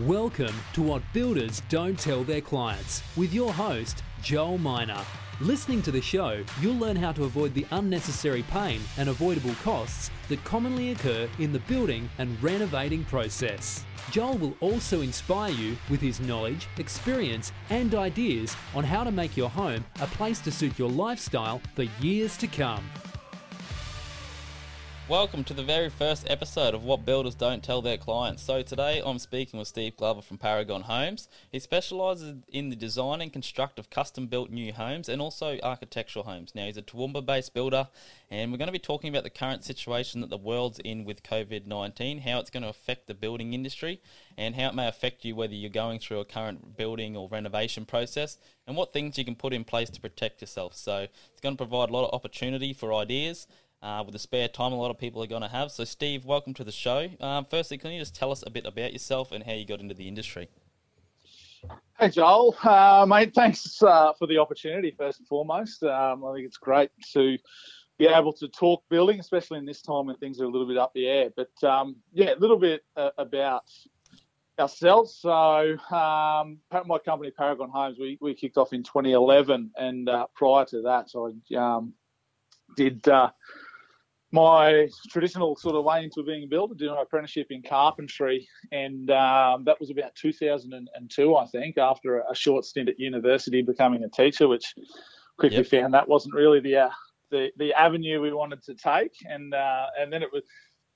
Welcome to What Builders Don't Tell Their Clients with your host, Joel Miner. Listening to the show, you'll learn how to avoid the unnecessary pain and avoidable costs that commonly occur in the building and renovating process. Joel will also inspire you with his knowledge, experience, and ideas on how to make your home a place to suit your lifestyle for years to come. Welcome to the very first episode of What Builders Don't Tell Their Clients. So today I'm speaking with Steve Glover from Paragon Homes. He specialises in the design and construct of custom built new homes and also architectural homes. Now he's a Toowoomba based builder and we're going to be talking about the current situation that the world's in with COVID-19, how it's going to affect the building industry and how it may affect you whether you're going through a current building or renovation process and what things you can put in place to protect yourself. So it's going to provide a lot of opportunity for ideas uh, with the spare time a lot of people are going to have. So, Steve, welcome to the show. Um, firstly, can you just tell us a bit about yourself and how you got into the industry? Hey, Joel. Uh, mate, thanks uh, for the opportunity, first and foremost. Um, I think it's great to be able to talk building, especially in this time when things are a little bit up the air. But um, yeah, a little bit uh, about ourselves. So, um, my company, Paragon Homes, we, we kicked off in 2011. And uh, prior to that, so I um, did uh, my traditional sort of way into being a builder, doing an apprenticeship in carpentry, and um, that was about 2002, I think, after a short stint at university becoming a teacher, which quickly yep. found that wasn't really the, uh, the the avenue we wanted to take, and uh, and then it was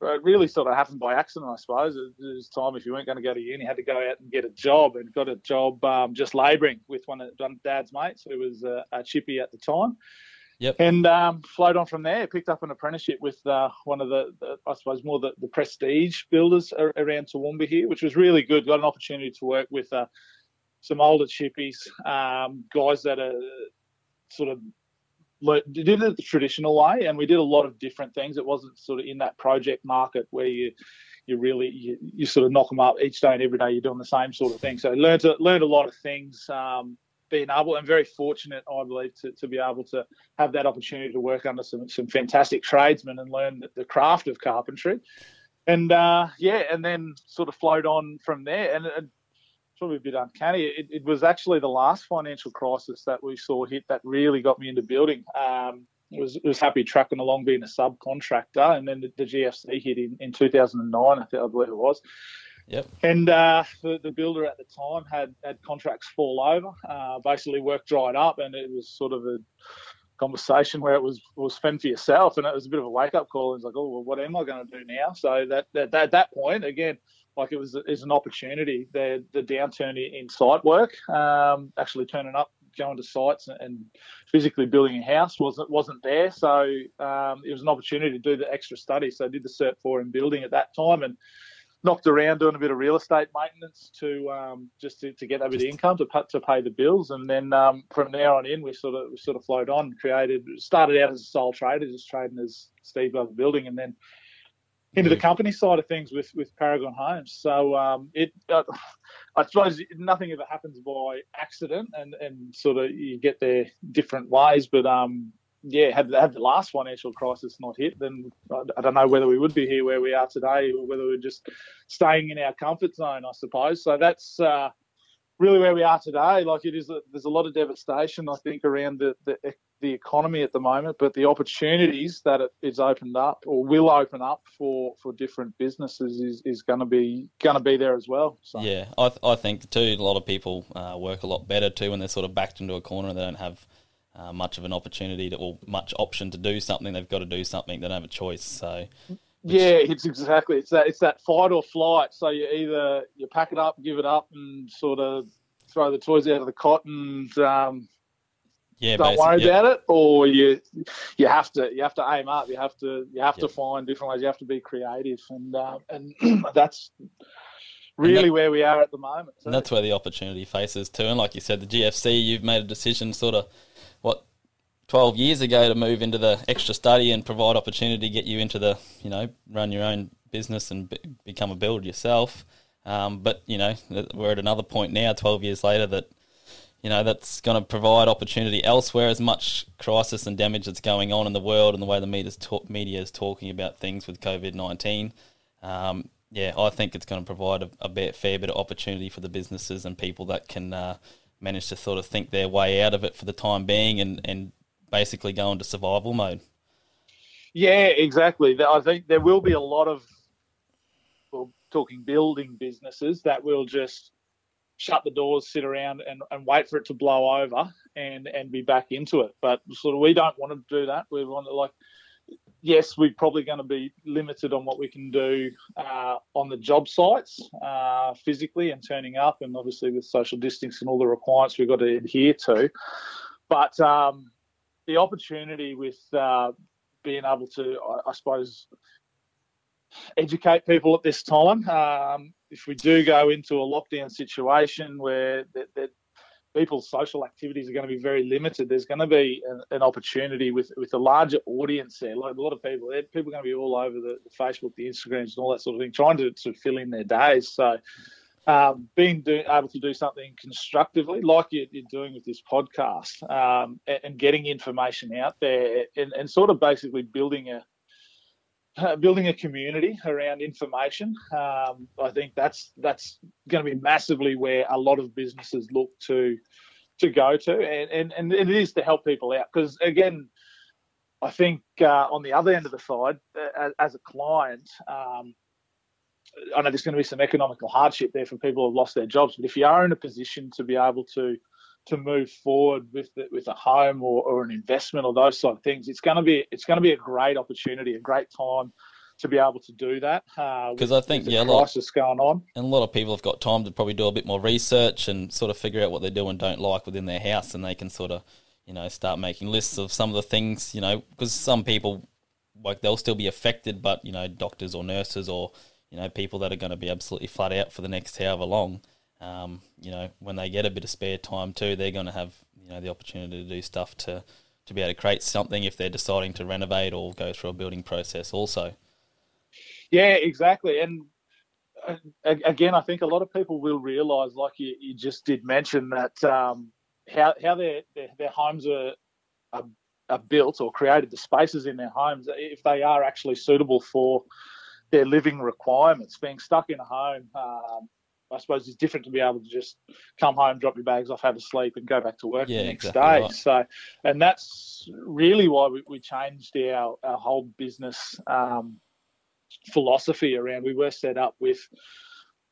it really sort of happened by accident, I suppose. It was time if you weren't going to go to uni, you had to go out and get a job, and got a job um, just labouring with one of Dad's mates, who was a, a chippy at the time. Yep. And um, flowed on from there. Picked up an apprenticeship with uh, one of the, the, I suppose, more the, the prestige builders around Toowoomba here, which was really good. Got an opportunity to work with uh, some older chippies, um, guys that are sort of did it the traditional way, and we did a lot of different things. It wasn't sort of in that project market where you you really you, you sort of knock them up each day and every day. You're doing the same sort of thing. So learned learned a lot of things. Um, being able and very fortunate, I believe, to, to be able to have that opportunity to work under some, some fantastic tradesmen and learn the craft of carpentry. And uh, yeah, and then sort of flowed on from there. And, probably a bit uncanny. It, it, was actually the last financial crisis that we saw hit that really got me into building. Um, was, was happy trucking along being a subcontractor, and then the, the GFC hit in, in 2009, I, think, I believe it was. Yep. And uh, the, the, builder at the time had had contracts fall over. Uh, basically, work dried up, and it was sort of a conversation where it was was fend for yourself, and it was a bit of a wake up call. It's like, oh, well, what am I going to do now? So that, that, that at that point, again, like it was is an opportunity. The the downturn in site work, um, actually turning up, going to sites and physically building a house wasn't wasn't there. So um, it was an opportunity to do the extra study. So I did the Cert Four in building at that time, and knocked around doing a bit of real estate maintenance to um, just to, to, get a bit of income to to pay the bills, and then um, from there on in, we sort of we sort of flowed on. Created started out as a sole trader, just trading as Steve Glover Building, and then into the mm-hmm. company side of things with with Paragon Homes. So um, it, uh, I suppose nothing ever happens by accident, and and sort of you get there different ways, but um, yeah, had had the last financial crisis not hit, then I don't know whether we would be here where we are today, or whether we're just staying in our comfort zone, I suppose. So that's uh, really where we are today. Like it is, there's a lot of devastation, I think, around the, the the economy at the moment, but the opportunities that it is opened up or will open up for, for different businesses is, is going to be going to be there as well. So. Yeah, I, th- I think too. A lot of people uh, work a lot better too when they're sort of backed into a corner and they don't have uh, much of an opportunity to, or much option to do something. They've got to do something. They don't have a choice. So. Which... Yeah, it's exactly it's that it's that fight or flight. So you either you pack it up, give it up, and sort of throw the toys out of the cot and um, yeah, don't worry yep. about it, or you you have to you have to aim up. You have to you have yep. to find different ways. You have to be creative, and uh, and that's really that, where we are at the moment. So. And that's where the opportunity faces too. And like you said, the GFC, you've made a decision, sort of 12 years ago to move into the extra study and provide opportunity to get you into the, you know, run your own business and be, become a builder yourself. Um, but, you know, we're at another point now, 12 years later, that, you know, that's going to provide opportunity elsewhere as much crisis and damage that's going on in the world and the way the media's, talk, media is talking about things with COVID 19. Um, Yeah, I think it's going to provide a, a bit, fair bit of opportunity for the businesses and people that can uh, manage to sort of think their way out of it for the time being and, and basically go into survival mode. Yeah, exactly. I think there will be a lot of, well, talking building businesses that will just shut the doors, sit around and, and wait for it to blow over and, and be back into it. But sort of we don't want to do that. We want to like, yes, we're probably going to be limited on what we can do uh, on the job sites uh, physically and turning up, and obviously with social distance and all the requirements we've got to adhere to. But um, the opportunity with uh, being able to, I, I, suppose, educate people at this time. Um, if we do go into a lockdown situation where people's social activities are going to be very limited. There's going to be an, an, opportunity with with a larger audience there. Like a lot of people, people are going to be all over the, the Facebook, the Instagrams, and all that sort of thing, trying to, to fill in their days. So, um, being do, able to do something constructively, like you're, you're doing with this podcast, um, and, and, getting information out there, and, and sort of basically building a uh, building a community around information. Um, I think that's that's going to be massively where a lot of businesses look to to go to, and and, and it is to help people out because again. I think uh, on the other end of the side, uh, as, a client, um, I know there's going to be some economical hardship there for people who have lost their jobs. But if you are in a position to be able to to move forward with the, with a home or, or an investment or those sort of things, it's going to be it's going to be a great opportunity, a great time to be able to do that. Because uh, I think yeah, a lot crisis going on, and a lot of people have got time to probably do a bit more research and sort of figure out what they do and don't like within their house, and they can sort of you know start making lists of some of the things you know because some people like they'll still be affected, but you know doctors or nurses or you know people that are going to be absolutely flat out for the next however long um, you know, when they get a bit of spare time too, they're going to have you know the opportunity to do stuff to to be able to create something if they're deciding to renovate or go through a building process also. Yeah, exactly, and uh, again, I think a lot of people will realise, like you, you just did mention, that um, how how their, their, their homes are, are, are built or created, the spaces in their homes, if they are actually suitable for their living requirements. Being stuck in a home, um, I suppose is different to be able to just come home, drop your bags off, have a sleep, and go back to work yeah, the next exactly day. Right. So, and that's really why we, we changed our, our whole business um, philosophy around. We were set up with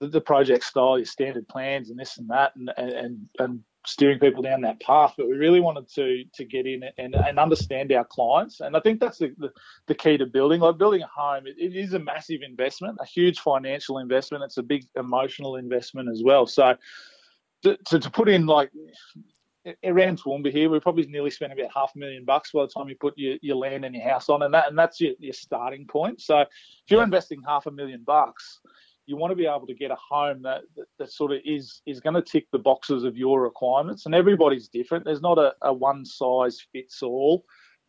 the, the, project style, your standard plans, and this and that, and and and steering people down that path. But we really wanted to to get in and, and understand our clients. And I think that's the, the, the key to building. Like building a home, it, it is a massive investment, a huge financial investment. It's a big emotional investment as well. So to, to, to put in like around Toowoomba here, we probably nearly spent about half a million bucks by the time you put your, your land and your house on, and that and that's your, your starting point. So if you're investing half a million bucks, you want to be able to get a home that, that, that sort of is is going to tick the boxes of your requirements. And everybody's different. There's not a, a one size fits all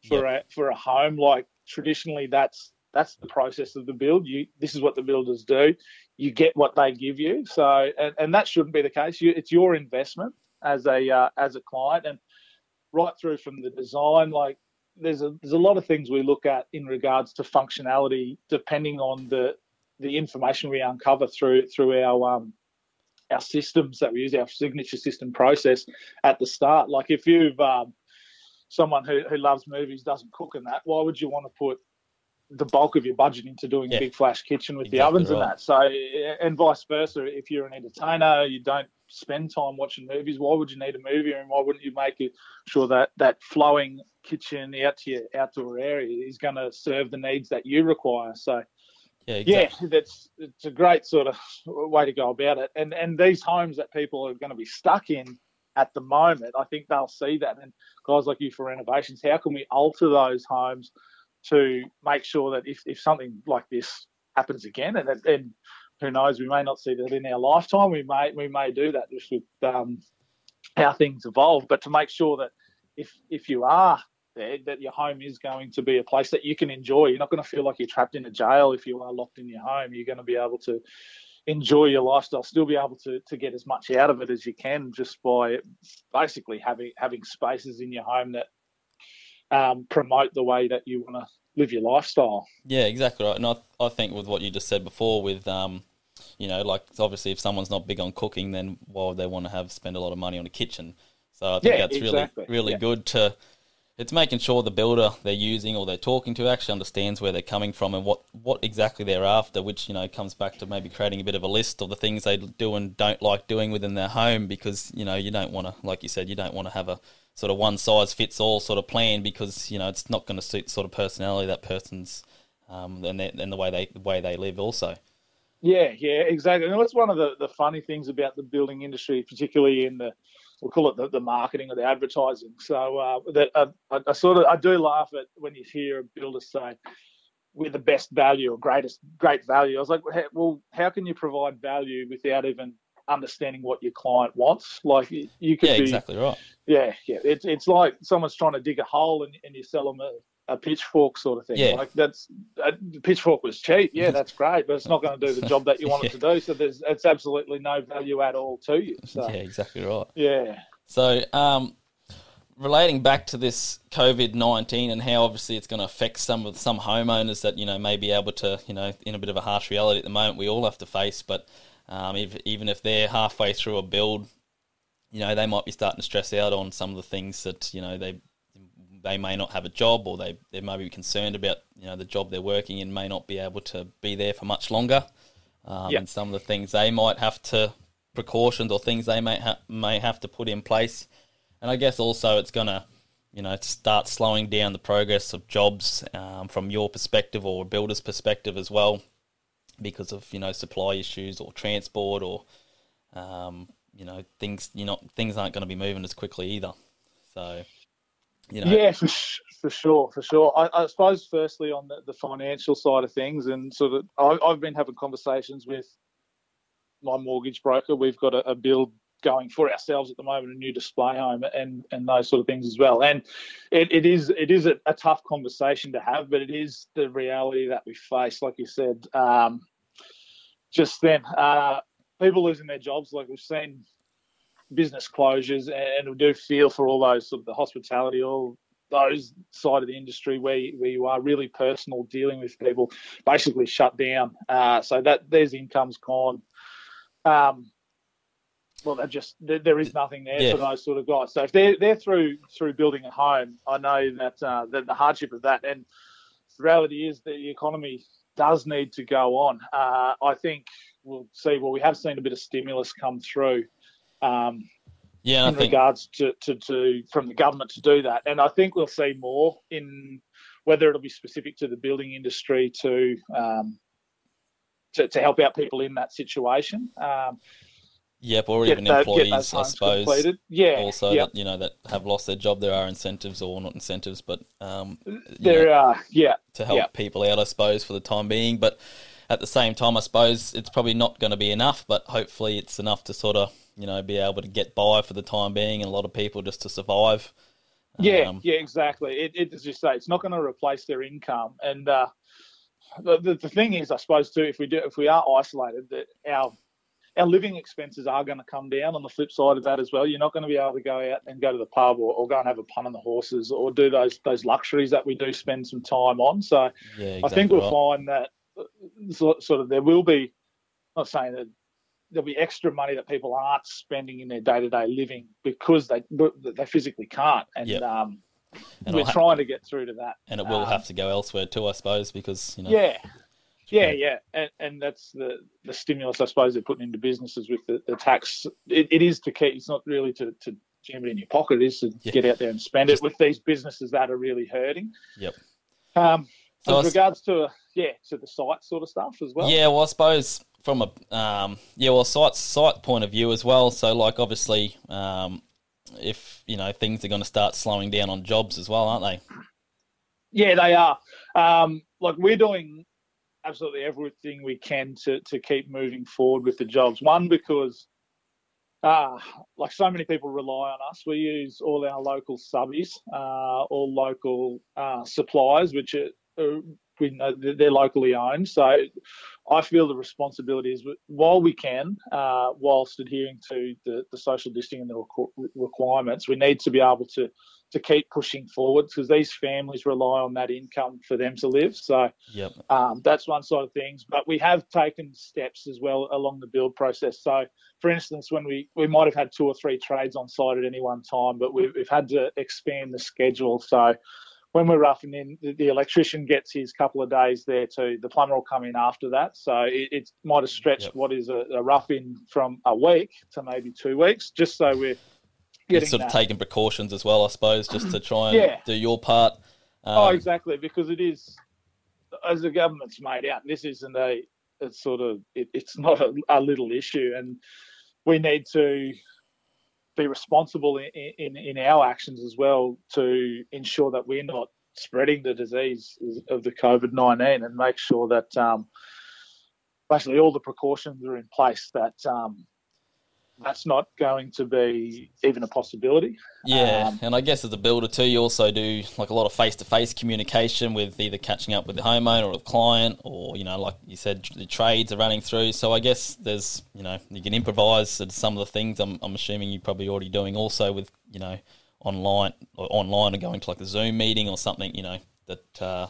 for yep. a for a home. Like traditionally, that's that's the process of the build. You this is what the builders do. You get what they give you. So and, and that shouldn't be the case. You, it's your investment as a uh, as a client and right through from the design like there's a there's a lot of things we look at in regards to functionality depending on the the information we uncover through through our um, our systems that we use, our signature system process at the start. Like if you've um, someone who, who loves movies doesn't cook in that, why would you want to put the bulk of your budget into doing yeah. a big flash kitchen with exactly the ovens right. and that? So and vice versa. If you're an entertainer, you don't spend time watching movies. Why would you need a movie, and why wouldn't you make it sure that that flowing kitchen out to your outdoor area is going to serve the needs that you require? So yeah, exactly. yeah, that's it's a great sort of way to go about it. And and these homes that people are going to be stuck in at the moment, I think they'll see that. And guys like you for renovations, how can we alter those homes to make sure that if, if something like this happens again, and and who knows, we may not see that in our lifetime. We may we may do that just with um, how things evolve. But to make sure that if if you are there that your home is going to be a place that you can enjoy. You're not going to feel like you're trapped in a jail if you are locked in your home. You're going to be able to enjoy your lifestyle, still be able to, to get as much out of it as you can just by basically having having spaces in your home that um, promote the way that you want to live your lifestyle. Yeah, exactly right. And I, I think with what you just said before, with um, you know, like obviously if someone's not big on cooking, then why would they want to have spend a lot of money on a kitchen? So I think Yeah, that's exactly. really really Yeah. good to. It's making sure the builder they're using or they're talking to actually understands where they're coming from and what, what exactly they're after, which you know comes back to maybe creating a bit of a list of the things they do and don't like doing within their home because you know you don't want to, like you said, you don't want to have a sort of one size fits all sort of plan because you know it's not going to suit the sort of personality that person's um, and, and the way they the way they live also. Yeah, yeah, exactly. And that's one of the, the funny things about the building industry, particularly in the we'll call it the, the marketing or the advertising. So uh, that uh, I, I sort of I do laugh at when you hear a builder say we're the best value or greatest great value. I was like, well, how- can you provide value without even understanding what your client wants? Like you, you could Yeah, be exactly right. yeah, yeah. It's it's like someone's trying to dig a hole and, and you sell them a, a pitchfork sort of thing. Yeah. Like that's a, the pitchfork was cheap. Yeah, that's great, but it's not going to do the job that you want it to do. So there's it's absolutely no value at all to you. So Yeah, exactly right. yeah, So, um, relating back to this COVID nineteen and how obviously it's going to affect some of some homeowners that you know may be able to you know in a bit of a harsh reality at the moment we all have to face, but um, if, even if they're halfway through a build, you know they might be starting to stress out on some of the things that you know they they may not have a job or they, they may be concerned about you know the job they're working in may not be able to be there for much longer. Um, Yep. and some of the things they might have to precautions or things they may ha- may have to put in place. And I guess also it's going to you know start slowing down the progress of jobs um, from your perspective or a builder's perspective as well because of you know supply issues or transport or um, you know things you know things aren't going to be moving as quickly either. So you know yeah, for, for sure, for sure. I, I suppose firstly on the, the financial side of things, and sort of I, I've been having conversations with my mortgage broker. We've got a, a build going for ourselves at the moment, a new display home, and and those sort of things as well. And it, it is it is a, a tough conversation to have, but it is the reality that we face. Like you said, um, just then, uh, people losing their jobs. Like we've seen business closures, and we do feel for all those sort of the hospitality, all those side of the industry where you, where you are really personal dealing with people, basically shut down. Uh, so that there's incomes gone. Um, well, they're just there, there is nothing there Yeah. for those sort of guys. So if they're they're through through building a home, I know that uh, the, the hardship of that, and the reality is that the economy does need to go on. Uh, I think we'll see. Well, we have seen a bit of stimulus come through. Um, yeah in think regards to, to, to from the government to do that. And I think we'll see more in whether it'll be specific to the building industry to um, to, to help out people in that situation. Um, Yep, or even employees, I suppose. completed. Yeah, Also, yeah. that you know that have lost their job, there are incentives or not incentives, but um, there know, are yeah to help yeah. people out, I suppose, for the time being. But at the same time, I suppose it's probably not going to be enough. But hopefully, it's enough to sort of you know be able to get by for the time being, and a lot of people just to survive. Yeah, Um, yeah, exactly. It, it, as you say, it's not going to replace their income. And uh, the, the the thing is, I suppose too, if we do, if we are isolated, that our our living expenses are going to come down. On the flip side of that as well, you're not going to be able to go out and go to the pub or, or go and have a punt on the horses or do those those luxuries that we do spend some time on. So yeah, I think we'll right. find that sort of there will be. Not saying that there'll be extra money that people aren't spending in their day to day living because they they physically can't, and Yep. um, And we're ha- trying to get through to that. and it will um, have to go elsewhere too, I suppose, because you know. Yeah, yeah, yeah, and and that's the the stimulus I suppose they're putting into businesses with the, the tax. It, it is to keep. It's not really to to jam it in your pocket. It is to Yeah. get out there and spend it with these businesses that are really hurting. Yep. Um, So with regards to yeah to the site sort of stuff as well. Yeah, well, I suppose from a um, yeah, well, site site point of view as well. So, like, obviously, um, if you know things are going to start slowing down on jobs as well, aren't they? Yeah, they are. Um, like we're doing absolutely everything we can to to keep moving forward with the jobs. One because, uh, like so many people rely on us. We use all our local subbies, uh, all local uh, suppliers, which are we know they're locally owned. So I feel the responsibility is while we can, uh, whilst adhering to the, the social distancing and the requirements, we need to be able to to keep pushing forward because these families rely on that income for them to live. So yep. um, that's one side of things. But we have taken steps as well along the build process. So, for instance, when we, we might have had two or three trades on site at any one time, but we've, we've had to expand the schedule. So when we're roughing in, the, the, electrician gets his couple of days there too. The plumber will come in after that. So it, it might have stretched yep. what is a, a rough in from a week to maybe two weeks, just so we're getting sort that. of taking precautions as well, I suppose, just to try and yeah. do your part. Oh, um, oh, exactly, because it is, as the government's made out, this isn't a, it's sort of, it, it's not a, a little issue, and we need to be responsible in, in, in our actions as well to ensure that we're not spreading the disease of the COVID 19 and make sure that um, basically all the precautions are in place that um, that's not going to be even a possibility. Yeah, um, and I guess as a builder too, you also do like a lot of face-to-face communication with either catching up with the homeowner or the client, or you know, like you said, the trades are running through. So I guess there's you know you can improvise some of the things. I'm, I'm assuming you're probably already doing also with you know online or online or going to like a Zoom meeting or something. You know that uh,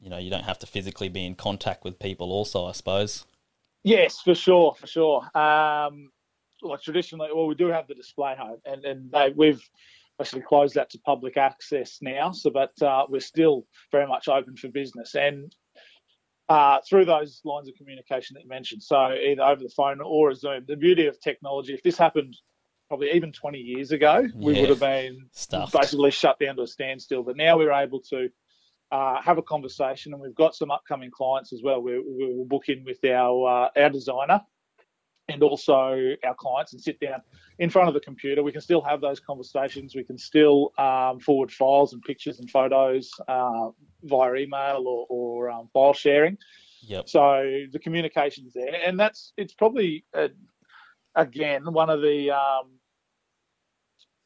you know you don't have to physically be in contact with people. Also, I suppose. Yes, for sure, for sure. Um, like traditionally, well, we do have the display home, and and they, we've actually closed that to public access now. So, but uh, we're still very much open for business, and uh, through those lines of communication that you mentioned, so either over the phone or a Zoom. The beauty of technology, if this happened probably even 20 years ago, we would have been Stuffed. basically shut down to a standstill. But now we're able to uh, have a conversation, and we've got some upcoming clients as well. We, we will book in with our uh, our designer and also our clients and sit down in front of the computer. We can still have those conversations. We can still um, forward files and pictures and photos uh, via email or, or um, file sharing. Yep. So the communication's there, and that's it's probably uh, again one of the um,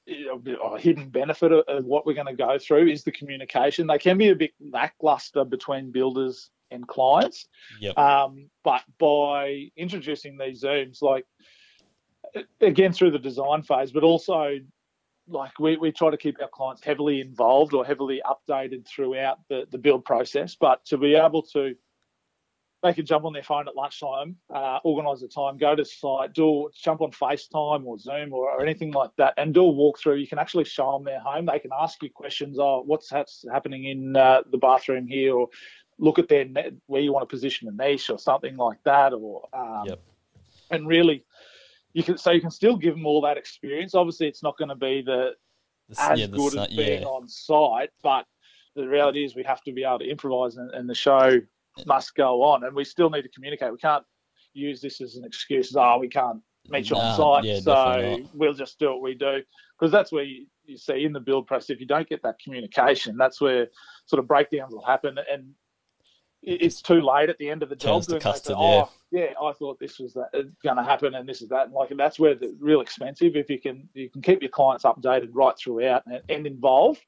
a hidden benefit of, of what we're going to go through is the communication. They can be a bit lackluster between builders and clients. Yep. Um, but by introducing these Zooms, like again through the design phase, but also like we, we try to keep our clients heavily involved or heavily updated throughout the, the build process. But to be able to they can jump on their phone at lunchtime, uh, organise a time, go to site, do jump on FaceTime or Zoom or, or, anything like that, and do a walkthrough. You can actually show them their home. They can ask you questions. Oh, what's happening in uh, the bathroom here, or look at their net, where you want to position a niche or something like that, or um, yep. and really you can so you can still give them all that experience. Obviously, it's not going to be the, the as yeah, good the, as being yeah. on site, but the reality is we have to be able to improvise, and, and the show must go on, and we still need to communicate. We can't use this as an excuse. Oh, we can't meet you on site, yeah, so we'll just do what we do because that's where you, you see in the build process. If you don't get that communication, that's where sort of breakdowns will happen, and it's too late at the end of the job. To custard, say, oh, yeah. I thought this was going to happen, and this is that. And like that's where it's real expensive. If you can, you can keep your clients updated right throughout and, and involved,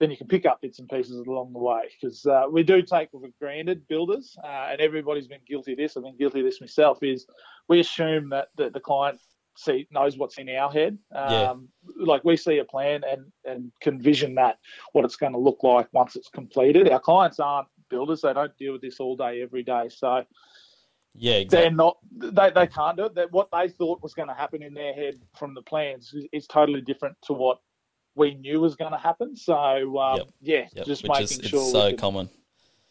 then you can pick up bits and pieces along the way. Because uh, we do take for granted builders, uh, and everybody's been guilty of this. I've been guilty of this myself. Is we assume that the, the client see knows what's in our head. Um, yeah. Like we see a plan and and can vision that what it's going to look like once it's completed. Our clients aren't builders; they don't deal with this all day, every day. So yeah, exactly. they're not they, they can't do it. That what they thought was going to happen in their head from the plans is, is totally different to what we knew was going to happen. So um, yep. yeah, yep. just Which making is, sure. It's so can, common.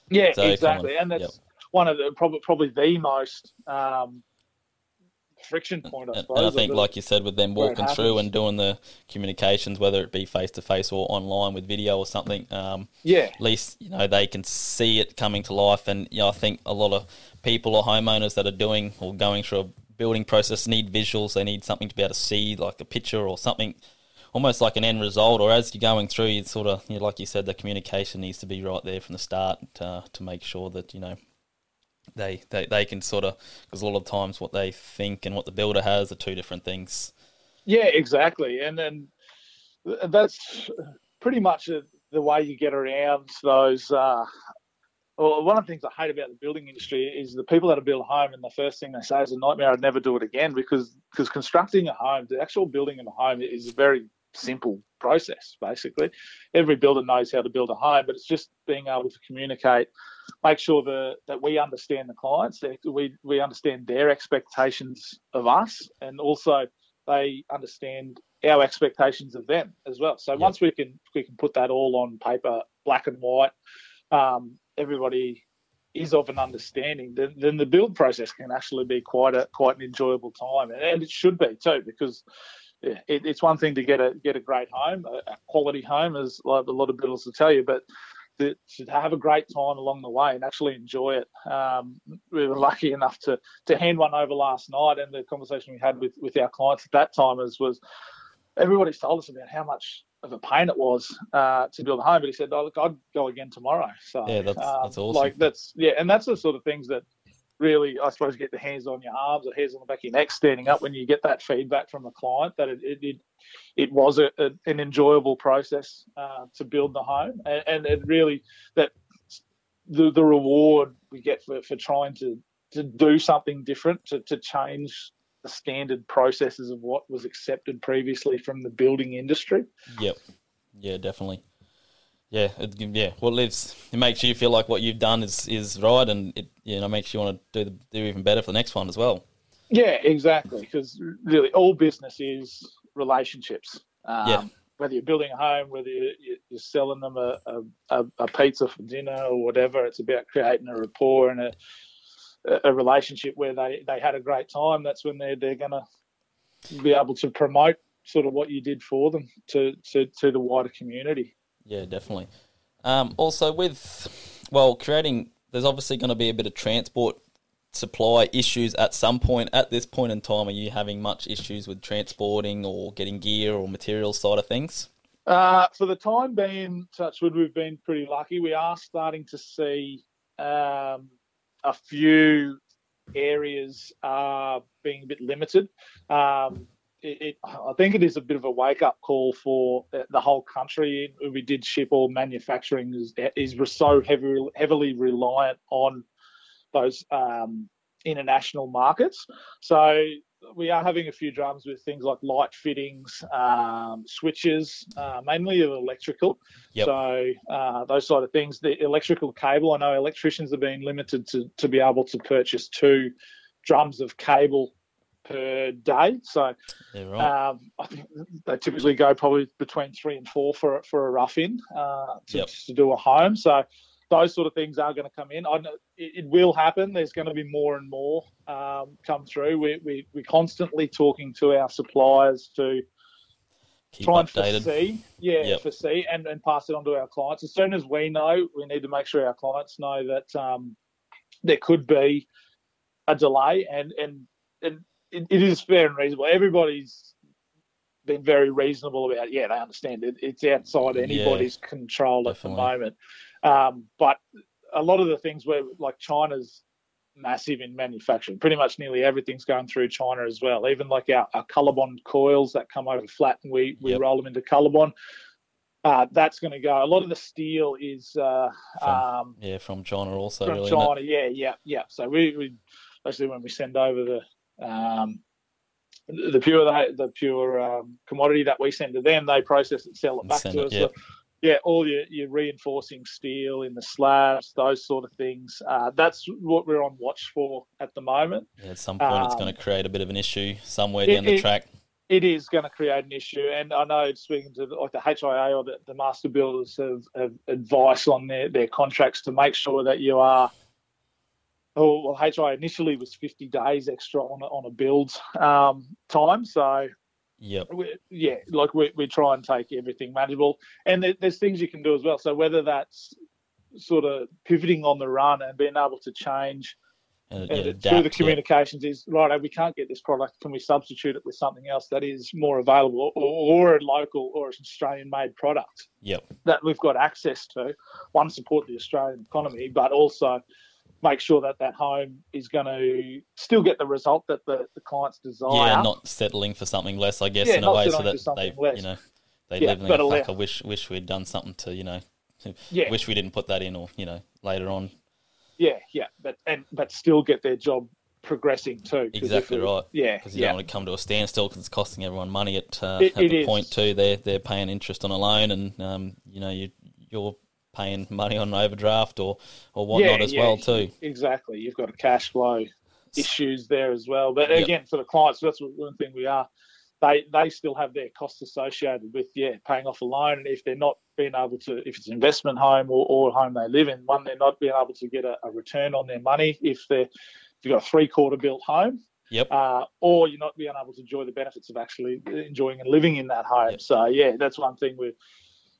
Yeah, so exactly, common. and that's yep. one of the probably probably the most um, friction point, I suppose. And I think, like you said, with them walking through and doing the communications, whether it be face to face or online with video or something, um, yeah, at least you know they can see it coming to life. And you know, I think a lot of people or homeowners that are doing or going through a building process need visuals. They need something to be able to see, like a picture or something. Almost like an end result, or as you're going through, you sort of, you know, like you said, the communication needs to be right there from the start to, to make sure that you know they, they, they can sort of because a lot of times what they think and what the builder has are two different things. Yeah, exactly, and then that's pretty much the way you get around those uh, well, one of the things I hate about the building industry is the people that build a home, and the first thing they say is a nightmare. I'd never do it again because because constructing a home, the actual building of a home, is a very simple process. Basically, every builder knows how to build a home, but it's just being able to communicate, make sure that that we understand the clients, that we we understand their expectations of us, and also they understand our expectations of them as well. So yep. once we can we can put that all on paper, black and white, um, everybody is of an understanding, then, then the build process can actually be quite a quite an enjoyable time, and it should be too, because yeah, it, it's one thing to get a get a great home, a, a quality home, as a lot of builders will tell you, but to, to, have a great time along the way and actually enjoy it. Um, we were lucky enough to to hand one over last night, and the conversation we had with, with our clients at that time was, was everybody's told us about how much of a pain it was uh, to build a home, but he said, "Oh, look, I'd go again tomorrow." So yeah, that's, um, that's awesome. Like that's yeah, and that's the sort of things that really, I suppose, get the hands on your arms or hands on the back of your neck standing up when you get that feedback from a client that it it, it, it was a, a, an enjoyable process uh, to build the home, and, and it really that the the reward we get for, for trying to to do something different to, to change the standard processes of what was accepted previously from the building industry. Yep. Yeah, definitely yeah, it, yeah. What lives it makes you feel like what you've done is is right, and it you know makes you want to do the, do even better for the next one as well. Yeah, exactly. Because really, all business is relationships. Um, yeah. Whether you're building a home, whether you're, selling them a, a, a pizza for dinner or whatever, it's about creating a rapport and a a relationship where they, they had a great time. That's when they're they're gonna be able to promote sort of what you did for them to to, to the wider community. Yeah, definitely. Um, also, with well, creating there's obviously going to be a bit of transport supply issues at some point. At this point in time, are you having much issues with transporting or getting gear or material side of things? Uh, for the time being, Touchwood, we've been pretty lucky. We are starting to see um, a few areas uh, being a bit limited. Um, it, it, I think it is a bit of a wake up call for the whole country. We did ship all manufacturing is, is so heavily heavily reliant on those um, international markets. So we are having a few drums with things like light fittings, um, switches, uh, mainly electrical. Yep. So uh, those sort of things. The electrical cable. I know electricians are being limited to to be able to purchase two drums of cable per day. So right. um, I think they typically go probably between three and four for for a rough in uh, to, yep. to, do a home. So those sort of things are going to come in. I know it, it will happen. There's going to be more and more um, come through. We, we we're constantly talking to our suppliers to. Keep try and updated. foresee, yeah, yep. foresee, and, and pass it on to our clients. As soon as we know, we need to make sure our clients know that um, there could be a delay, and and and it, it is fair and reasonable. Everybody's been very reasonable about. Yeah, they understand it. It's outside anybody's yeah, control definitely. at the moment. Um, but a lot of the things where like China's massive in manufacturing. Pretty much nearly everything's going through China as well. Even like our, our Colorbond coils that come over flat and we, we yep. roll them into Colorbond. Uh, that's going to go. A lot of the steel is uh, from, um, yeah from China also. From really, China, yeah, yeah, yeah. So we, we especially when we send over the um, the pure the pure um, commodity that we send to them, they process it, sell it back to us. So, yeah, all your, your reinforcing steel in the slabs, those sort of things. Uh, that's what we're on watch for at the moment. Yeah, at some point, um, it's going to create a bit of an issue somewhere down the it, track. It is going to create an issue, and I know speaking to like the HIA or the, the master builders have, have advice on their, their contracts to make sure that you are Oh, well, HI initially was 50 days extra on a, on a build um, time. So, yep. Yeah, like we, we try and take everything manageable. And there, there's things you can do as well. So, whether that's sort of pivoting on the run and being able to change and, yeah, adapt, through the communications yeah. is right. We can't get this product. Can we substitute it with something else that is more available, or, or a local or an Australian-made product? Yep. That we've got access to. One, support the Australian economy, but also make sure that that home is going to still get the result that the, the clients desire. Yeah, not settling for something less, I guess, yeah, in a way, so that they, less. you know, they yeah, live and they fuck, I wish, wish we'd done something to, you know, yeah. wish we didn't put that in, or you know, later on. Yeah, yeah, but and but still get their job progressing too. Exactly right. Yeah, because you yeah. don't want to come to a standstill because it's costing everyone money at, uh, It- at it the is. point too. They're they're paying interest on a loan, and um, you know you you're paying money on an overdraft or or whatnot Yeah, as yeah, well too. Exactly. You've got a cash flow issues there as well. But Yep. again, for the clients, that's one thing we are. They they still have their costs associated with yeah paying off a loan, and if they're not being able to, if it's an investment home or, or a home they live in, one they're not being able to get a, a return on their money if they're if you've got a three quarter built home, Yep. uh, or you're not being able to enjoy the benefits of actually enjoying and living in that home. Yep. So yeah, that's one thing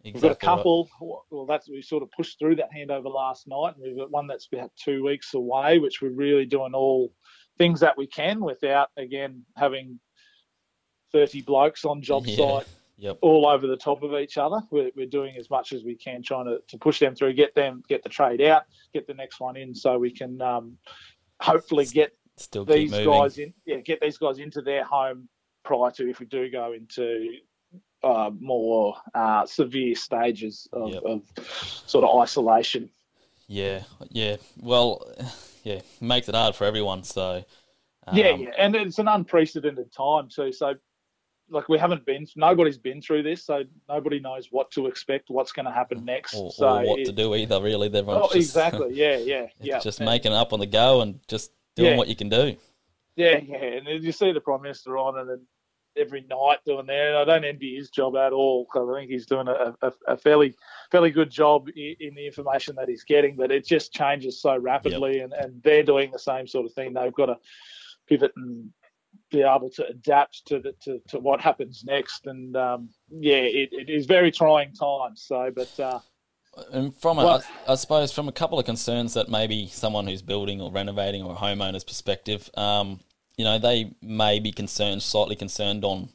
we've We've got a Exactly right. couple. Well, that's we sort of pushed through that handover last night, and we've got one that's about two weeks away, which we're really doing all things that we can without again having thirty blokes on job Yeah. site Yep. all over the top of each other. We're, we're doing as much as we can, trying to, to push them through, get them, get the trade out, get the next one in, so we can um, hopefully get Still these guys in, yeah, get these guys into their home prior to if we do go into uh, more uh, severe stages of, Yep. of sort of isolation. Yeah, yeah. Well, yeah, makes it hard for everyone. So yeah, um, yeah, and it's an unprecedented time too. So, like, we haven't been, nobody's been through this, so nobody knows what to expect, what's going to happen next. or, so, or what it- to do either. Really, everyone's Oh, just, exactly. Yeah, yeah, yeah. just And- making it up on the go and just doing Yeah. what you can do. Yeah, yeah, and you see the prime minister on, and then every night doing that. And I don't envy his job at all because I think he's doing a, a, a fairly fairly good job in, in the information that he's getting. But it just changes so rapidly, and, and they're doing the same sort of thing. They've got to pivot and be able to adapt to the, to, to what happens next. And um, yeah, it, it is very trying times. So, but uh, And from a, Well- I, I suppose from a couple of concerns that maybe someone who's building or renovating or a homeowner's perspective, um, you know, they may be concerned, slightly concerned on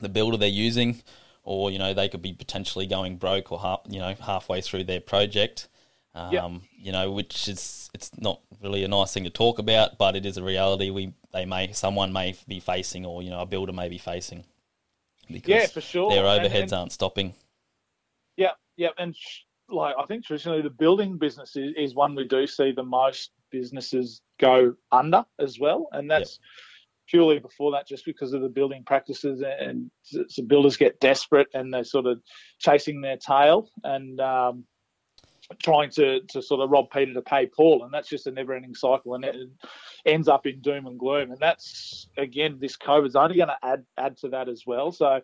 the builder they're using, or you know, they could be potentially going broke or half, you know, halfway through their project. Um, Yep. You know, which is it's not really a nice thing to talk about, but it is a reality we they may someone may be facing, or you know, a builder may be facing because yeah, for sure. their And- overheads and- aren't stopping. Yeah, yeah, and sh- like I think traditionally the building business is, is one we do see the most businesses go under as well, and that's purely before that just because of the building practices and so builders get desperate and they're sort of chasing their tail and um, trying to, to sort of rob Peter to pay Paul, and that's just a never-ending cycle, and it ends up in doom and gloom. And that's again, this COVID's only going to add add to that as well. So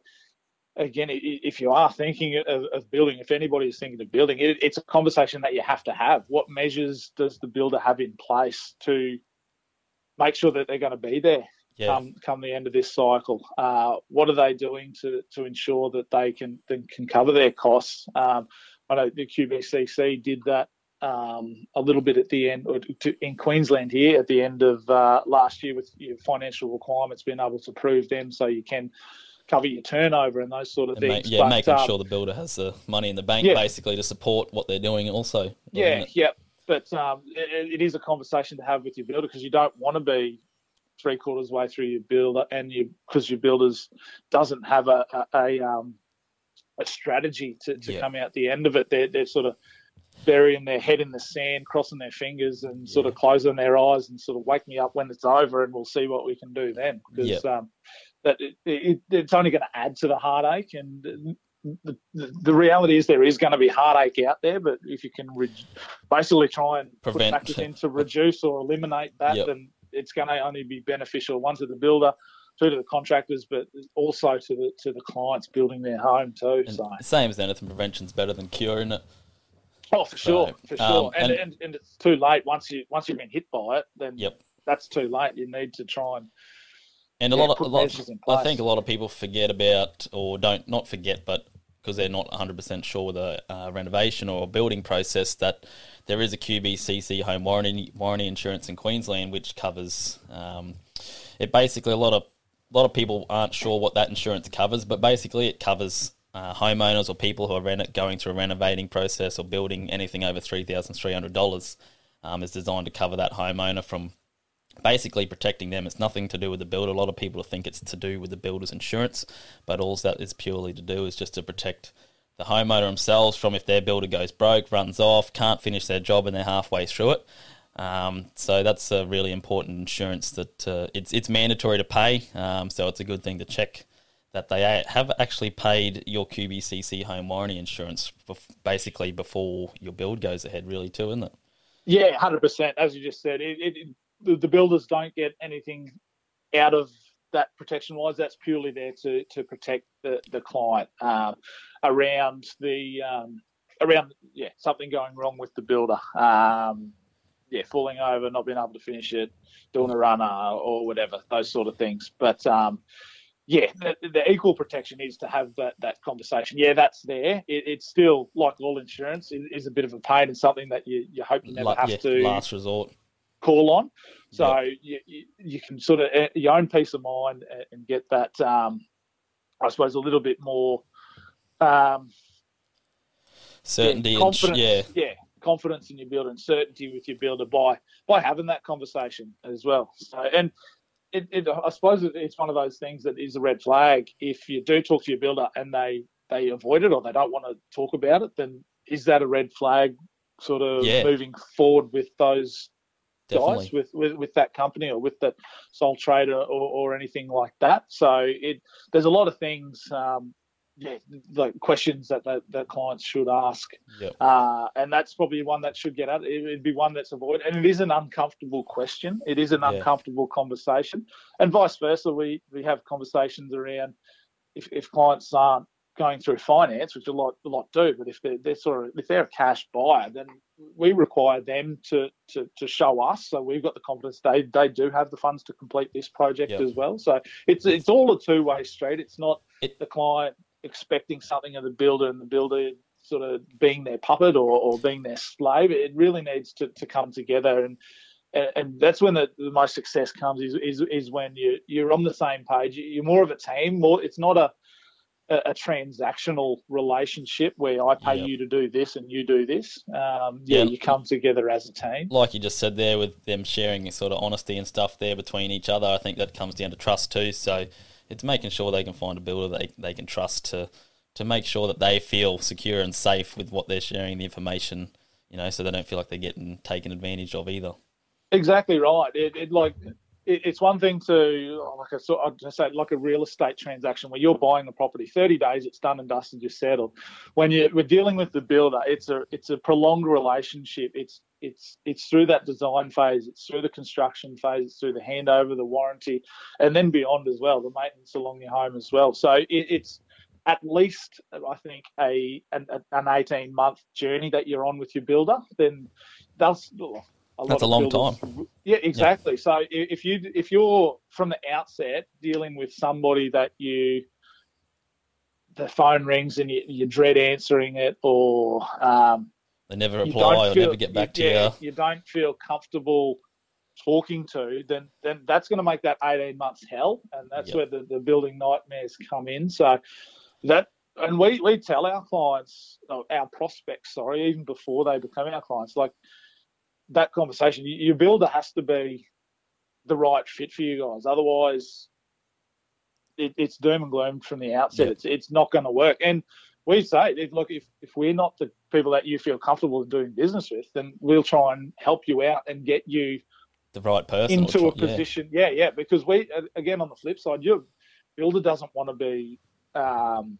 again, if you are thinking of, of building, if anybody is thinking of building, it, it's a conversation that you have to have. What measures does the builder have in place to make sure that they're going to be there Yeah, come come the end of this cycle? Uh, what are they doing to to ensure that they can can cover their costs? Um, I know the QBCC did that um, a little bit at the end or to, in Queensland here at the end of uh, last year with your financial requirements being able to prove them so you can cover your turnover and those sort of And ma- things. yeah, But, making um, sure the builder has the money in the bank Yeah. basically to support what they're doing. Also, Yeah, it? yeah, but um, it, it is a conversation to have with your builder because you don't want to be three quarters way through your builder and you because your builders doesn't have a a, a, um, a strategy to, to Yeah. come out the end of it. They're they're sort of burying their head in the sand, crossing their fingers, and sort of closing their eyes and sort of wake me up when it's over, and we'll see what we can do then. Because um, that it, it, it's only going to add to the heartache and. The, the, the reality is there is going to be heartache out there, but if you can re- basically try and Prevent. put factors in to reduce or eliminate that, Yep. then it's going to only be beneficial one to the builder, two to the contractors, but also to the to the clients building their home too. So same as anything, prevention's better than cure, isn't it? oh, for sure, So, for sure, um, and, and- and and it's too late once you once you've been hit by it, then Yep. that's too late. You need to try and And a Yeah, lot of, a lot, I think a lot of people forget about, or don't not forget, but because they're not 100% sure with a uh, renovation or a building process, that there is a QBCC home warranty warranty insurance in Queensland which covers. Um, it basically a lot of a lot of people aren't sure what that insurance covers, but basically it covers uh, homeowners or people who are reno- going through a renovating process or building anything over three thousand three hundred dollars. Um, is designed to cover that homeowner from basically protecting them. It's nothing to do with the builder. A lot of people think it's to do with the builder's insurance, but all that is purely to do is just to protect the homeowner themselves from if their builder goes broke, runs off, can't finish their job, and they're halfway through it. Um, so that's a really important insurance that uh, it's it's mandatory to pay. Um, so it's a good thing to check that they have actually paid your QBCC home warranty insurance basically before your build goes ahead, really, too, isn't it? Yeah, hundred percent. As you just said, it, it, the, the builders don't get anything out of that protection wise. That's purely there to to protect the the client um, around the um, around yeah something going wrong with the builder. Um, yeah, falling over, not being able to finish it, doing a runner or whatever, those sort of things. But um, yeah, the, the, equal protection is to have that, that conversation. Yeah, that's there. It, it's still like all insurance is, is, a bit of a pain and something that you, you hope you never like, have yeah, to last resort call on. So yep. you, you, you, can sort of uh, your own peace of mind and get that. Um, I suppose a little bit more um, certainty. Yeah, confidence, yeah, yeah, confidence in your builder and certainty with your builder by by having that conversation as well. So and it, it, I suppose it's one of those things that is a red flag. If you do talk to your builder and they they avoid it or they don't want to talk about it, then is that a red flag? Sort of yeah. moving forward with those Definitely. guys with, with, with that company or with that sole trader or, or anything like that. So it there's a lot of things um, yeah, the questions that the, the clients should ask. Yep. Uh, and that's probably one that should get out. It would be one that's avoided. And it is an uncomfortable question. It is an yeah. uncomfortable conversation. And vice versa, we, we have conversations around if, if clients aren't going through finance, which a lot a lot do, but if they're, they're sort of if they're a cash buyer, then we require them to, to, to show us. So we've got the confidence they they do have the funds to complete this project yep. as well. So it's it's all a two way street. It's not it, the client expecting something of the builder and the builder sort of being their puppet or, or being their slave. It really needs to, to come together and and, that's when the, the, most success comes is, is is when you you're on the same page. You're more of a team. More, it's not a a, a transactional relationship where I pay yep. you to do this and you do this. Um, yeah, yeah, you come together as a team. Like you just said there, with them sharing sort of honesty and stuff there between each other, I think that comes down to trust too. So it's making sure they can find a builder they, they can trust to to make sure that they feel secure and safe with what they're sharing the information you know so they don't feel like they're getting taken advantage of either exactly right it, it like it's one thing to like a sort of say like a real estate transaction where you're buying a property 30 days it's done and dusted you're settled when you we're dealing with the builder it's a it's a prolonged relationship it's it's it's through that design phase, it's through the construction phase, it's through the handover, the warranty, and then beyond as well, the maintenance along your home as well. So it, it's at least I think a an, an eighteen month journey that you're on with your builder. Then that's a that's a long builders, time. Yeah, exactly. Yeah. So if you if you're from the outset dealing with somebody that you the phone rings and you, you dread answering it, or um, they never reply or feel, never get back you, to yeah, you. You don't feel comfortable talking to, then then that's going to make that 18 months hell, and that's yep. where the, the building nightmares come in. So that and we, we tell our clients, our prospects, sorry, even before they become our clients, like that conversation, your builder has to be the right fit for you guys. Otherwise, it, it's doom and gloom from the outset. It's it's not going to work. And we say, look, if, if we're not the people that you feel comfortable doing business with, then we'll try and help you out and get you the right person into a position. Yeah. yeah, yeah. Because we, again, on the flip side, your builder doesn't want to be um,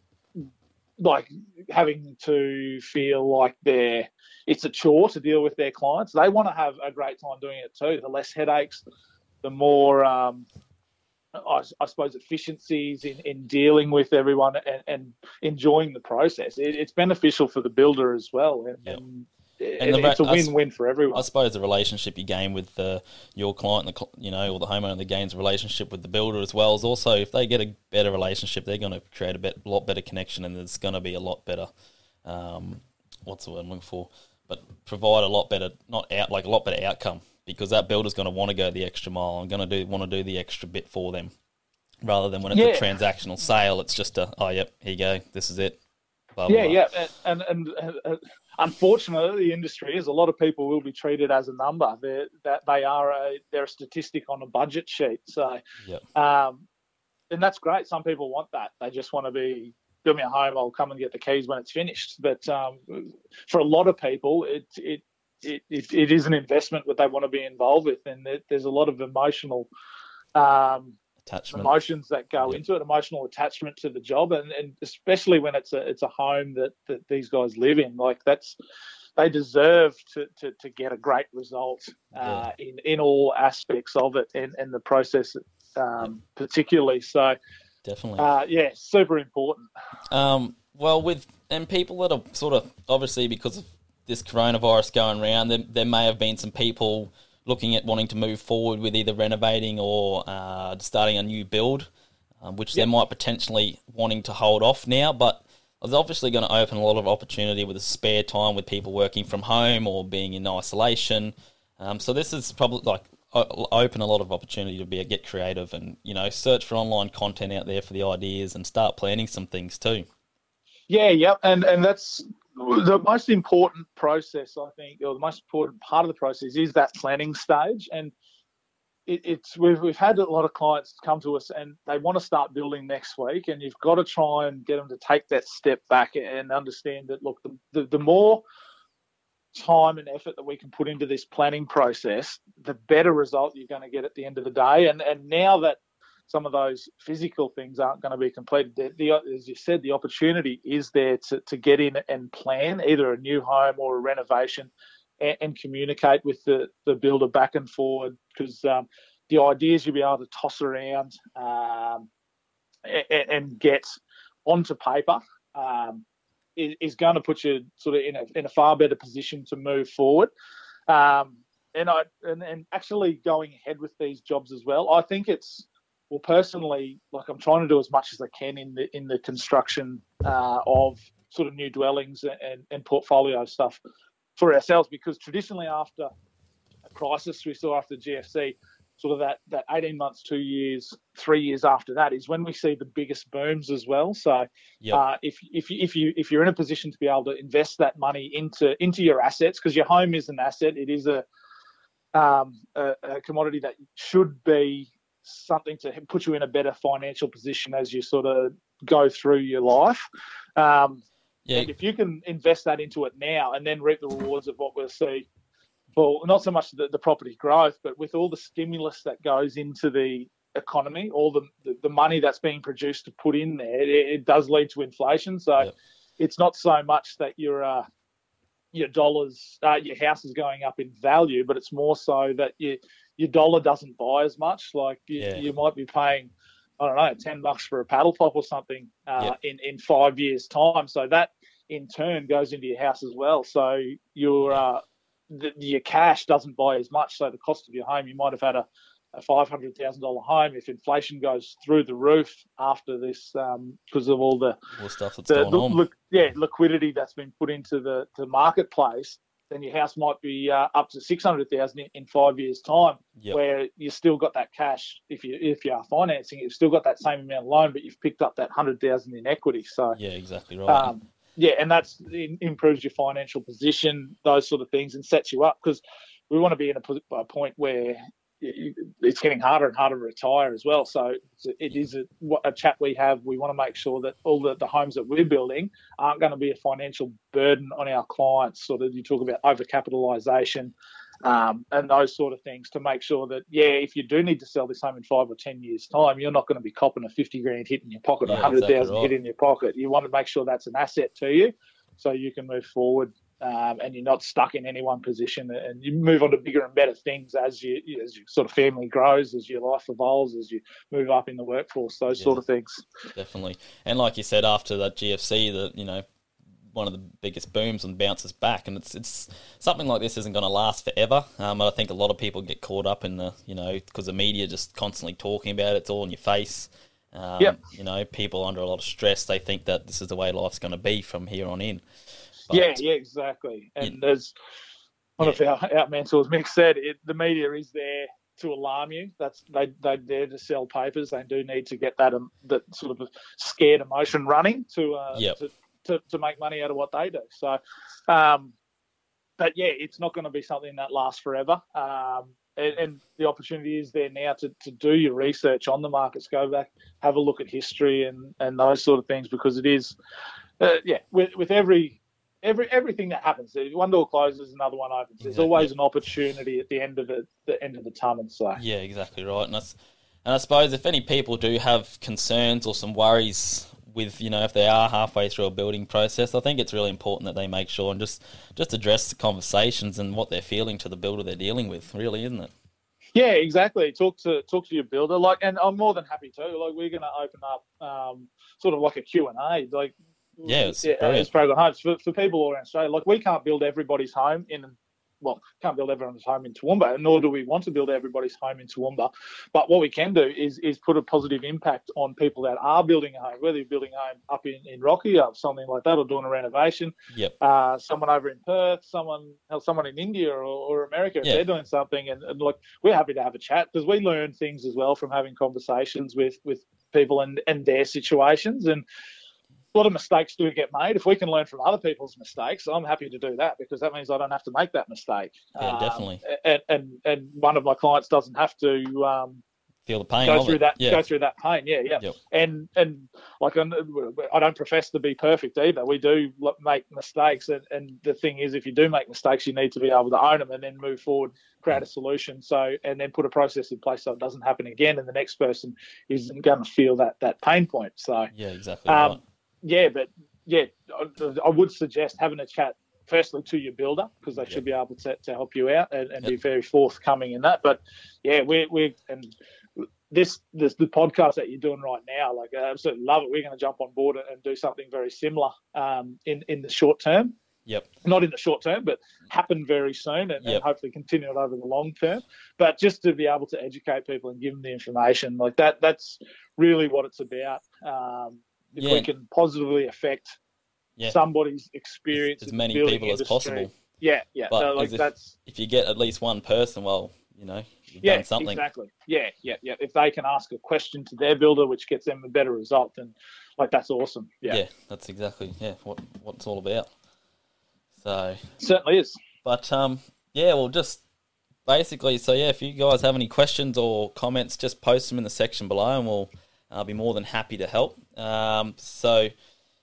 like having to feel like they're it's a chore to deal with their clients. They want to have a great time doing it too. The less headaches, the more um, I, I, suppose efficiencies in, in dealing with everyone and, and enjoying the process. It, it's beneficial for the builder as well, and, yep. and, and the, it's a win-win for everyone. I suppose the relationship you gain with the, your client, the you know, or the homeowner that gains relationship with the builder as well is also if they get a better relationship, they're going to create a bit, lot better connection, and it's going to be a lot better. Um, what's the word I'm looking for? But provide a lot better, not out like a lot better outcome because that builder's going to want to go the extra mile and going to do want to do the extra bit for them, rather than when it's yeah. a transactional sale. It's just a oh yep, here you go, this is it. Blah, blah, yeah, blah. yeah, and, and and, uh, unfortunately, the industry is a lot of people will be treated as a number. They're, that they are a they're a statistic on a budget sheet. So, yep. um, and that's great. Some people want that. They just want to be build me a home. I'll come and get the keys when it's finished. But um, for a lot of people, it it it, it, it is an investment that they want to be involved with, and there's a lot of emotional um, attachment emotions that go yep. into it, emotional attachment to the job, and, and especially when it's a it's a home that, that these guys live in. Like that's they deserve to, to, to get a great result uh, yeah. in in all aspects of it and, and the process um, yep. particularly. So definitely, uh, yeah, super important. Um, well, with and people that are sort of obviously because of this coronavirus going around, there, there may have been some people looking at wanting to move forward with either renovating or uh, starting a new build, um, which yep. they might potentially wanting to hold off now. But it's obviously going to open a lot of opportunity with the spare time with people working from home or being in isolation. Um, so this is probably like open a lot of opportunity to be a, get creative and you know search for online content out there for the ideas and start planning some things too. Yeah, yep, and and that's the most important process, I think, or the most important part of the process is that planning stage. And it, it's we've we've had a lot of clients come to us and they want to start building next week, and you've got to try and get them to take that step back and understand that look, the, the, the more time and effort that we can put into this planning process, the better result you're going to get at the end of the day. And and now that some of those physical things aren't going to be completed. The, the, as you said, the opportunity is there to, to get in and plan either a new home or a renovation and, and communicate with the, the builder back and forward because um, the ideas you'll be able to toss around um, and, and, get onto paper um, is, is, going to put you sort of in a, in a far better position to move forward. Um, and I and, and actually going ahead with these jobs as well. I think it's well, personally, like I'm trying to do as much as I can in the in the construction uh, of sort of new dwellings and, and portfolio stuff for ourselves because traditionally after a crisis we saw after GFC, sort of that that 18 months, two years, three years after that is when we see the biggest booms as well. So yep. uh, if if you, if you if you're in a position to be able to invest that money into into your assets because your home is an asset, it is a um, a, a commodity that should be something to put you in a better financial position as you sort of go through your life. Um, yeah. And if you can invest that into it now and then reap the rewards of what we'll see, well, not so much the, the property growth, but with all the stimulus that goes into the economy, all the, the, the money that's being produced to put in there, it, it does lead to inflation. So yeah. it's not so much that your uh, your dollars, uh, your house is going up in value, but it's more so that you your dollar doesn't buy as much. Like you, yeah. you might be paying, I don't know, ten bucks for a paddle pop or something uh, in in five years' time. So that in turn goes into your house as well. So your uh, the, your cash doesn't buy as much. So the cost of your home, you might have had a a five hundred thousand dollar home if inflation goes through the roof after this because um, of all the, all stuff that's the, going the, on. yeah, liquidity that's been put into the, the marketplace then your house might be uh, up to six hundred thousand in five years' time, yep. where you still got that cash. If you if you are financing, you've still got that same amount of loan, but you've picked up that hundred thousand in equity. So yeah, exactly right. Um, yeah, and that's improves your financial position, those sort of things, and sets you up because we want to be in a, a point where it's getting harder and harder to retire as well. So it is a, a, chat we have. We want to make sure that all the, the homes that we're building aren't going to be a financial burden on our clients. Sort of you talk about overcapitalisation um, and those sort of things to make sure that yeah, if you do need to sell this home in five or ten years' time, you're not going to be copping a fifty grand hit in your pocket, yeah, a hundred thousand exactly right. hit in your pocket. You want to make sure that's an asset to you, so you can move forward um, and you're not stuck in any one position, and you move on to bigger and better things as you as your sort of family grows, as your life evolves, as you move up in the workforce, those yeah, sort of things. Definitely, and like you said, after that GFC, that you know one of the biggest booms and bounces back, and it's it's something like this isn't going to last forever. Um, I think a lot of people get caught up in the you know because the media just constantly talking about it, it's all in your face. Um, yep. You know, people under a lot of stress, they think that this is the way life's going to be from here on in. But, yeah, yeah, exactly. And yeah. as one yeah. of our, our mentors, Mick said, it, the media is there to alarm you. That's they they there to sell papers. They do need to get that um, that sort of scared emotion running to, uh, yep. to, to to make money out of what they do. So, um, but yeah, it's not going to be something that lasts forever. Um, and, and, the opportunity is there now to, to do your research on the markets. Go back, have a look at history and, and those sort of things because it is, uh, yeah, with with every every everything that happens, one door closes, another one opens. There's Exactly. always an opportunity at the end of it, the end of the tunnel. So Yeah, exactly right. And that's, and I suppose if any people do have concerns or some worries with, you know, if they are halfway through a building process, I think it's really important that they make sure and just just address the conversations and what they're feeling to the builder they're dealing with. Really, isn't it? Yeah, exactly. Talk to talk to your builder. Like, and I'm more than happy to. Like, we're going to open up um, sort of like a Q and A. Like, Yeah, it's brilliant. it's Paragon Homes for, for people all around Australia. Like, we can't build everybody's home in. Well, can't build everyone's home in Toowoomba, nor do we want to build everybody's home in Toowoomba. But what we can do is is put a positive impact on people that are building a home, whether you're building a home up in, in Rocky or something like that, or doing a renovation. Yep. Uh, someone over in Perth, someone someone in India or, or America, if Yeah. they're doing something, and, and like we're happy to have a chat because we learn things as well from having conversations with with people and and their situations and. A lot of mistakes do get made. If we can learn from other people's mistakes, I'm happy to do that because that means I don't have to make that mistake. Yeah, Um, definitely. And, and and one of my clients doesn't have to um, Feel the pain go through it. that Yeah. go through that pain. Yeah, yeah. Yep. And and like I'm- I don't profess to be perfect either. We do make mistakes, and, and the thing is, if you do make mistakes, you need to be able to own them and then move forward, create a solution. So and then put a process in place so it doesn't happen again, and the next person isn't going to feel that that pain point. So Yeah, exactly um, right. Yeah, but yeah, I, I would suggest having a chat firstly to your builder because they Yep. should be able to, to help you out and, and be very forthcoming in that. But yeah, we're we and this this the podcast that you're doing right now, like I absolutely love it. We're going to jump on board and do something very similar um, in in the short term. Yep. Not in the short term, but happen very soon, and, and hopefully continue it over the long term. But just to be able to educate people and give them the information, like that, that's really what it's about. Um, if Yeah. we can positively affect Yeah. somebody's experience As the many people as possible. Yeah, yeah. But so, like if- that's If you get at least one person, well, you know, you've yeah, done something. exactly. Yeah, yeah, yeah. If they can ask a question to their builder, which gets them a better result, then like that's awesome. Yeah, yeah, that's exactly yeah what what it's all about. So, certainly is. but um, yeah, well, just basically, so yeah, if you guys have any questions or comments, just post them in the section below, and we'll I'll be more than happy to help. Um, so.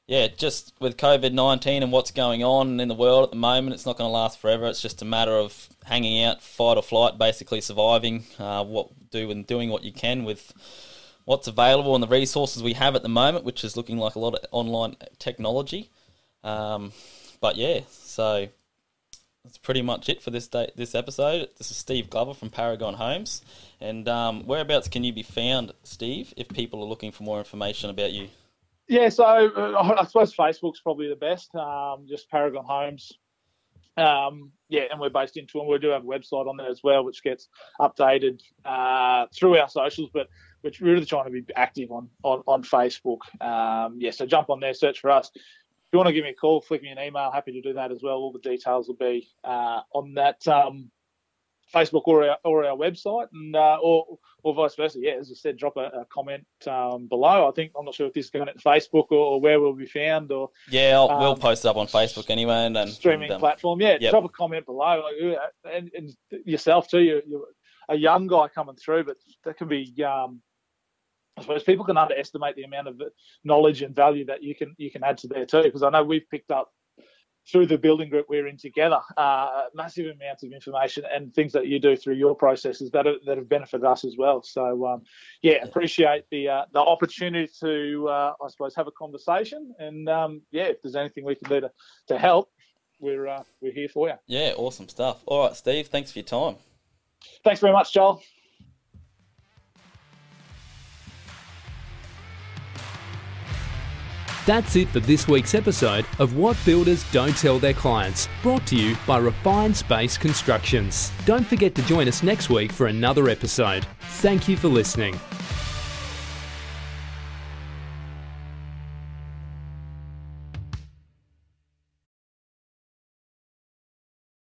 Yeah, just with COVID nineteen and what's going on in the world at the moment, it's not going to last forever. It's just a matter of hanging out, fight or flight, basically surviving. Uh, what do and doing what you can with what's available and the resources we have at the moment, which is looking like a lot of online technology. Um, but yeah, so that's pretty much it for this day, this episode. This is Steve Glover from Paragon Homes, and um, whereabouts can you be found, Steve, if people are looking for more information about you? Yeah, so uh, I suppose Facebook's probably the best. Um, just Paragon Homes. Um, yeah, and we're based in Toowoomba. We do have a website on there as well, which gets updated uh, through our socials. But we're really trying to be active on on, on Facebook. Um, yeah, so jump on there, search for us. If you want to give me a call, flick me an email. Happy to do that as well. All the details will be uh, on that um, Facebook or our, or our website, and uh, or or vice versa. Yeah, as I said, drop a, a comment um, below. I think I'm not sure if this is going to Facebook or, or where we'll be found or Yeah, I'll, we'll Um, post it up on Facebook anyway, and, and streaming and, um, platform. Yeah, yep. drop a comment below, like, and, and yourself too. You're, you're a young guy coming through, but that can be. Um, I suppose people can underestimate the amount of knowledge and value that you can you can add to there too. Because I know we've picked up through the building group we're in together, uh, massive amounts of information and things that you do through your processes that are, that have benefited us as well. So um, yeah, appreciate the uh, the opportunity to uh, I suppose have a conversation and um, yeah, if there's anything we can do to, to help, we're uh, we're here for you. yeah, awesome stuff. All right, Steve, thanks for your time. Thanks very much, Joel. That's it for this week's episode of What Builders Don't Tell Their Clients, brought to you by Refined Space Constructions. Don't forget to join us next week for another episode. Thank you for listening.